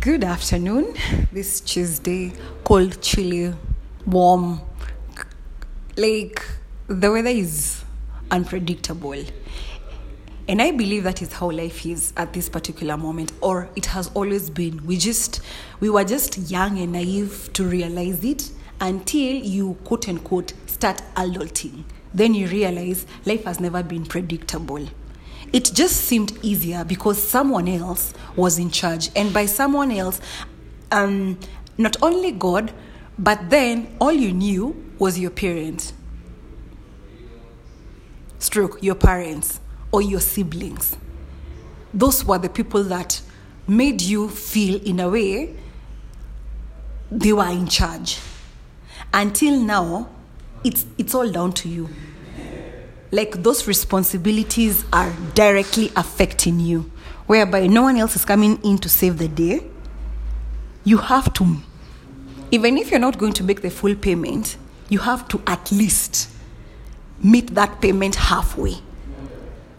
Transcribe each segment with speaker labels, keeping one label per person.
Speaker 1: Good afternoon. This Tuesday, cold, chilly, warm. Like the weather is unpredictable. And I believe that is how life is at this particular moment, or it has always been. We just, we were just young and naive to realize it until you quote unquote start adulting. Then you realize life has never been predictable it just seemed easier because someone else was in charge. And by someone else, um, not only God, but then all you knew was your parents, stroke, your parents, or your siblings. Those were the people that made you feel, in a way, they were in charge. Until now, it's, it's all down to you like those responsibilities are directly affecting you, whereby no one else is coming in to save the day. You have to, even if you're not going to make the full payment, you have to at least meet that payment halfway.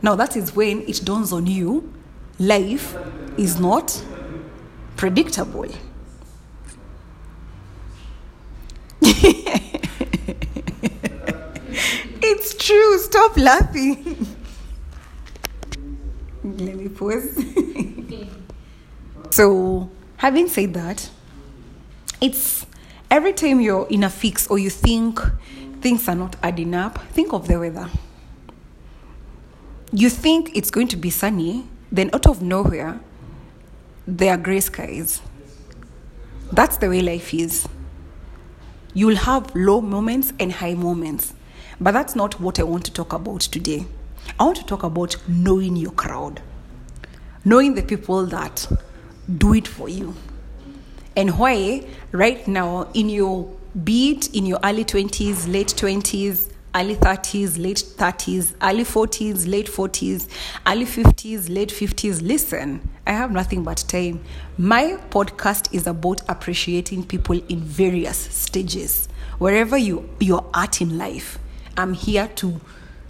Speaker 1: Now, that is when it dawns on you life is not predictable. it's true. Stop laughing. Let me pause. so, having said that, it's every time you're in a fix or you think things are not adding up, think of the weather. You think it's going to be sunny, then out of nowhere, there are gray skies. That's the way life is. You'll have low moments and high moments. But that's not what I want to talk about today. I want to talk about knowing your crowd, knowing the people that do it for you. And why, right now, in your beat, in your early 20s, late 20s, early 30s, late 30s, early 40s, late 40s, early 50s, late 50s. Listen, I have nothing but time. My podcast is about appreciating people in various stages, wherever you, you're at in life. I'm here to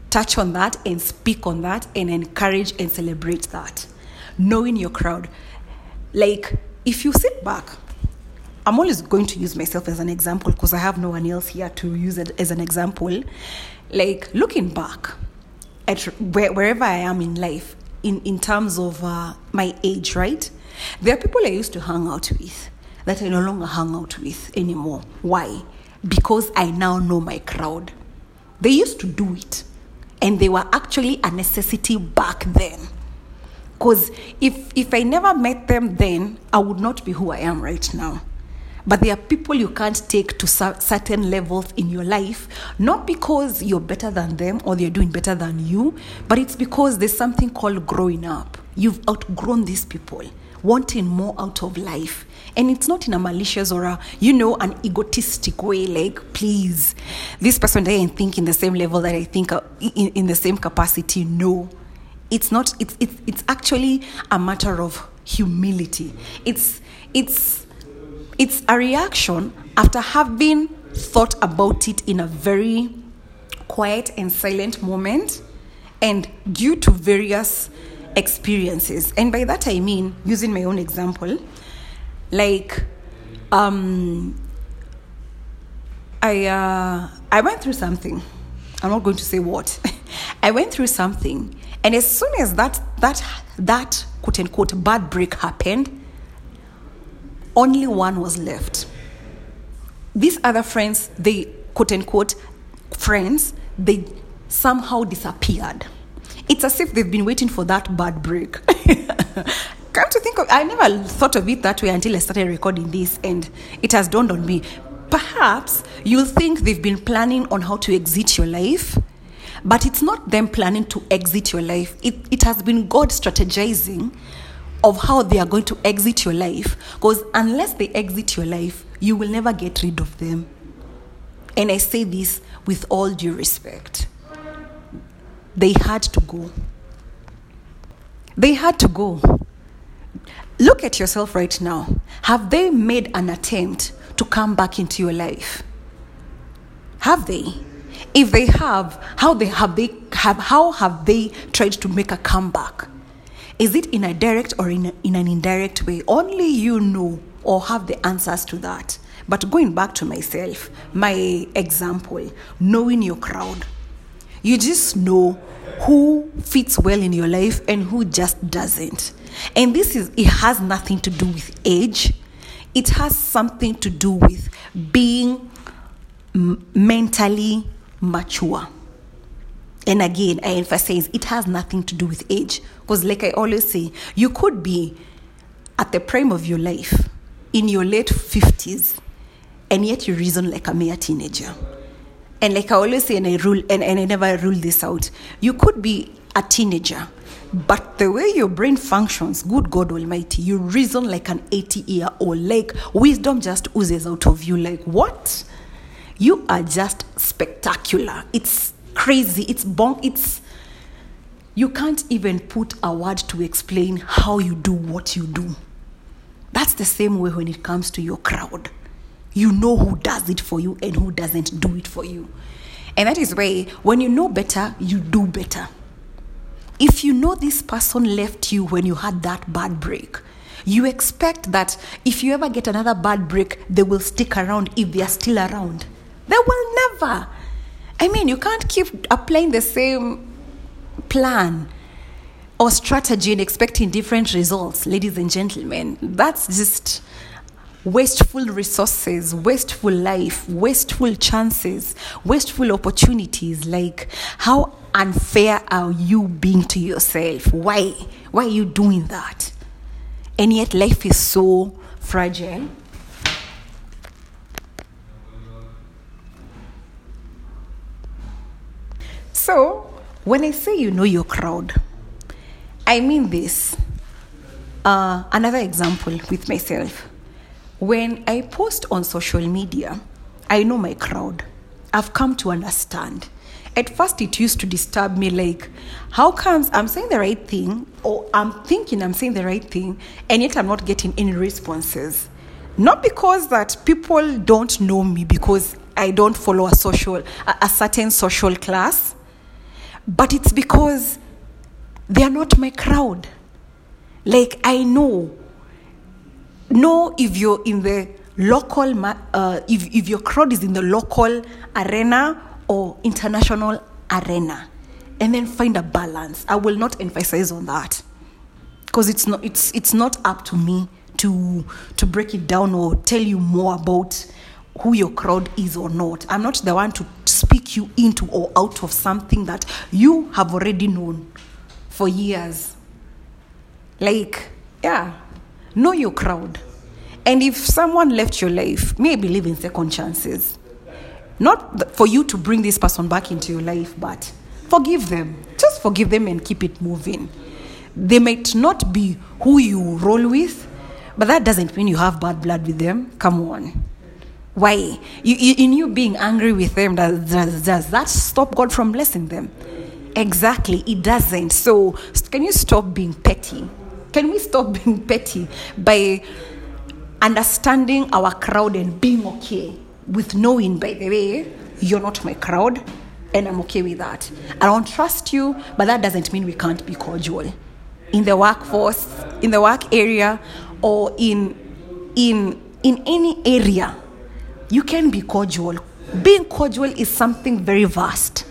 Speaker 1: touch on that and speak on that and encourage and celebrate that. Knowing your crowd. Like, if you sit back, I'm always going to use myself as an example because I have no one else here to use it as an example. Like, looking back at where, wherever I am in life, in, in terms of uh, my age, right? There are people I used to hang out with that I no longer hang out with anymore. Why? Because I now know my crowd. They used to do it, and they were actually a necessity back then. Because if, if I never met them then, I would not be who I am right now. But there are people you can't take to certain levels in your life, not because you're better than them or they're doing better than you, but it's because there's something called growing up. You've outgrown these people, wanting more out of life. And it's not in a malicious or a you know an egotistic way like please this person doesn't think in the same level that i think uh, in, in the same capacity. No. It's not it's, it's it's actually a matter of humility. It's it's it's a reaction after having thought about it in a very quiet and silent moment. And due to various experiences and by that i mean using my own example like, um, I uh, I went through something. I'm not going to say what. I went through something, and as soon as that that that quote unquote bad break happened, only one was left. These other friends, they quote unquote friends, they somehow disappeared. It's as if they've been waiting for that bad break. come to think of I never thought of it that way until I started recording this and it has dawned on me. Perhaps you'll think they've been planning on how to exit your life, but it's not them planning to exit your life. It, it has been God strategizing of how they are going to exit your life because unless they exit your life, you will never get rid of them. And I say this with all due respect. They had to go. They had to go. Look at yourself right now. Have they made an attempt to come back into your life? Have they? If they have, how they have they have how have they tried to make a comeback? Is it in a direct or in, a, in an indirect way? Only you know or have the answers to that. But going back to myself, my example, knowing your crowd, you just know who fits well in your life and who just doesn't. And this is, it has nothing to do with age, it has something to do with being m- mentally mature. And again, I emphasize it has nothing to do with age. Because, like I always say, you could be at the prime of your life in your late 50s and yet you reason like a mere teenager. And like I always say, and I rule, and, and I never rule this out, you could be a teenager, but the way your brain functions, good God Almighty, you reason like an 80 year old. Like wisdom just oozes out of you. Like, what? You are just spectacular. It's crazy. It's bonk. It's. You can't even put a word to explain how you do what you do. That's the same way when it comes to your crowd. You know who does it for you and who doesn't do it for you. And that is why when you know better, you do better. If you know this person left you when you had that bad break, you expect that if you ever get another bad break, they will stick around if they are still around. They will never. I mean, you can't keep applying the same plan or strategy and expecting different results, ladies and gentlemen. That's just wasteful resources, wasteful life, wasteful chances, wasteful opportunities. Like, how unfair are you being to yourself? Why? Why are you doing that? And yet, life is so fragile. So, when I say you know your crowd, I mean this. Uh, another example with myself. When I post on social media, I know my crowd. I've come to understand. At first, it used to disturb me like, how comes I'm saying the right thing, or I'm thinking I'm saying the right thing, and yet I'm not getting any responses? Not because that people don't know me because I don't follow a social, a, certain social class, but it's because they are not my crowd. Like I know know if you're in the local, uh, if, if your crowd is in the local arena or international arena, and then find a balance. I will not emphasize on that because it's not it's it's not up to me to to break it down or tell you more about who your crowd is or not. I'm not the one to speak you into or out of something that you have already known for years. Like, yeah, Know your crowd. And if someone left your life, may believe in second chances. Not for you to bring this person back into your life, but forgive them. Just forgive them and keep it moving. They might not be who you roll with, but that doesn't mean you have bad blood with them. Come on. Why? You, you, in you being angry with them, does, does, does that stop God from blessing them? Exactly, it doesn't. So, can you stop being petty? Can we stop being petty by understanding our crowd and being okay with knowing, by the way, you're not my crowd and I'm okay with that. I don't trust you, but that doesn't mean we can't be cordial. In the workforce, in the work area, or in in in any area, you can be cordial. Being cordial is something very vast.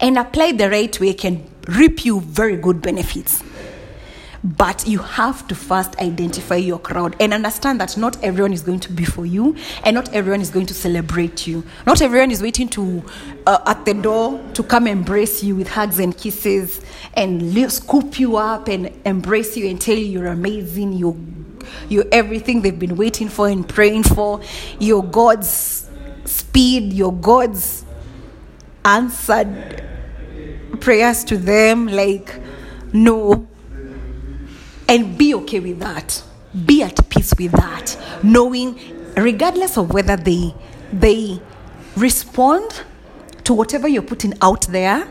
Speaker 1: And applied the right way can reap you very good benefits. But you have to first identify your crowd and understand that not everyone is going to be for you and not everyone is going to celebrate you. Not everyone is waiting to uh, at the door to come embrace you with hugs and kisses and scoop you up and embrace you and tell you you're amazing, you're, you're everything they've been waiting for and praying for. You're God's speed, you're God's answered prayers to them. Like, no, and be okay with that. Be at peace with that. Knowing regardless of whether they they respond to whatever you're putting out there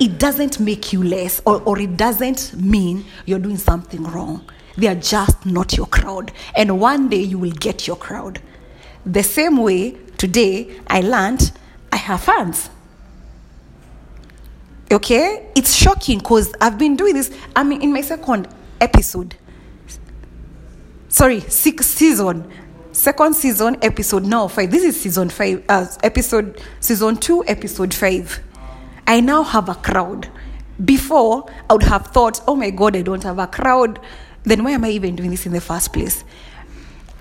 Speaker 1: it doesn't make you less or, or it doesn't mean you're doing something wrong. They are just not your crowd. And one day you will get your crowd. The same way today i learned i have fans. Okay? It's shocking because I've been doing this. I mean, in my second episode, sorry, sixth season, second season, episode now five. This is season five, uh, episode, season two, episode five. I now have a crowd. Before, I would have thought, oh my God, I don't have a crowd. Then why am I even doing this in the first place?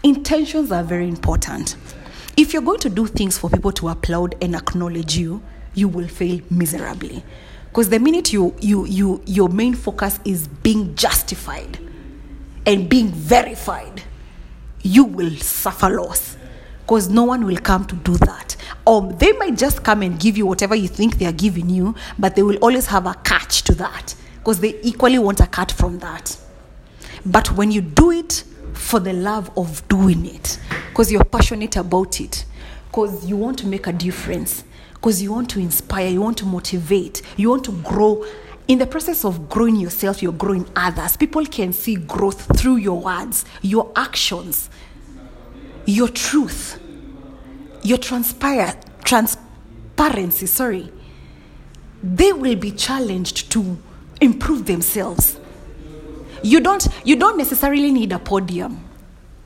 Speaker 1: Intentions are very important. If you're going to do things for people to applaud and acknowledge you, you will fail miserably. Because the minute you, you, you, your main focus is being justified and being verified, you will suffer loss. Because no one will come to do that. Or they might just come and give you whatever you think they are giving you, but they will always have a catch to that. Because they equally want a cut from that. But when you do it for the love of doing it, because you're passionate about it, because you want to make a difference, because you want to inspire, you want to motivate, you want to grow. In the process of growing yourself, you're growing others. People can see growth through your words, your actions, your truth, your transpire, transparency. Sorry. They will be challenged to improve themselves you don't you don't necessarily need a podium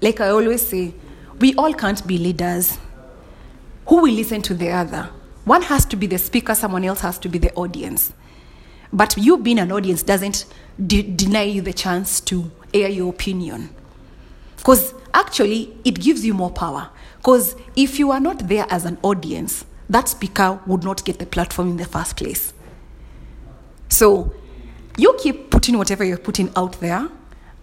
Speaker 1: like i always say we all can't be leaders who will listen to the other one has to be the speaker someone else has to be the audience. But you being an audience doesn't de- deny you the chance to air your opinion. Because actually it gives you more power. Because if you are not there as an audience that speaker would not get the platform in the first place. So you keep putting whatever you're putting out there,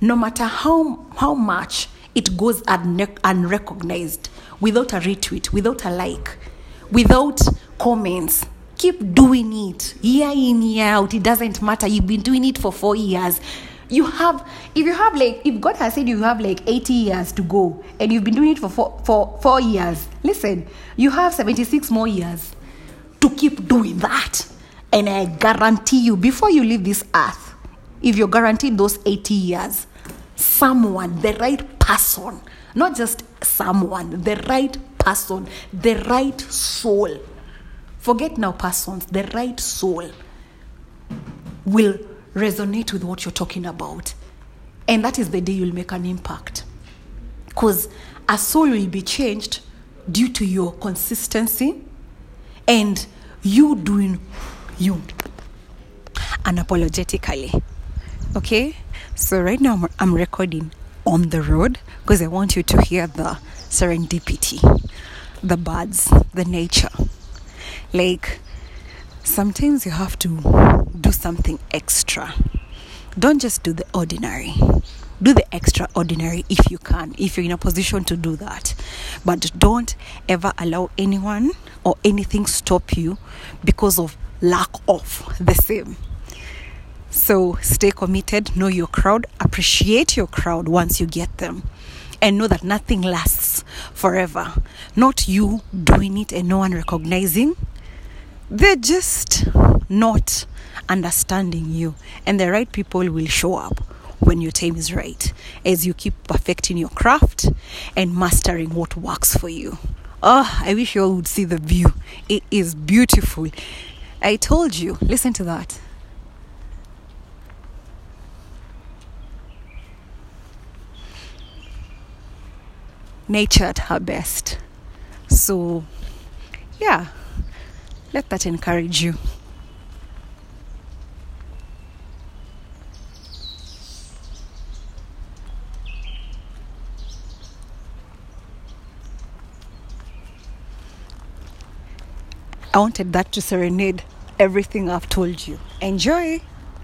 Speaker 1: no matter how, how much it goes unre- unrecognized, without a retweet, without a like, without comments. Keep doing it year in, year out. It doesn't matter. You've been doing it for four years. You have, if you have like, if God has said you have like 80 years to go and you've been doing it for four, for four years, listen, you have 76 more years to keep doing that. And I guarantee you, before you leave this earth, if you're guaranteed those 80 years, someone, the right person, not just someone, the right person, the right soul, forget now persons, the right soul will resonate with what you're talking about. And that is the day you'll make an impact. Because a soul will be changed due to your consistency and you doing you unapologetically. Okay? So, right now I'm, recording on the road because I want you to hear the serendipity, the birds, the nature. Like, sometimes you have to do something extra. Don't just do the ordinary. Do the extraordinary if you can, if you're in a position to do that. But don't ever allow anyone or anything stop you because of lack of the same. So stay committed, know your crowd, appreciate your crowd once you get them, and know that nothing lasts forever. Not you doing it and no one recognizing. They're just not understanding you, and the right people will show up when your time is right as you keep perfecting your craft and mastering what works for you. Oh, I wish you all would see the view. It is beautiful. I told you. Listen to that. Nature at her best. So, yeah, let that encourage you. I wanted that to serenade everything I've told you. Enjoy!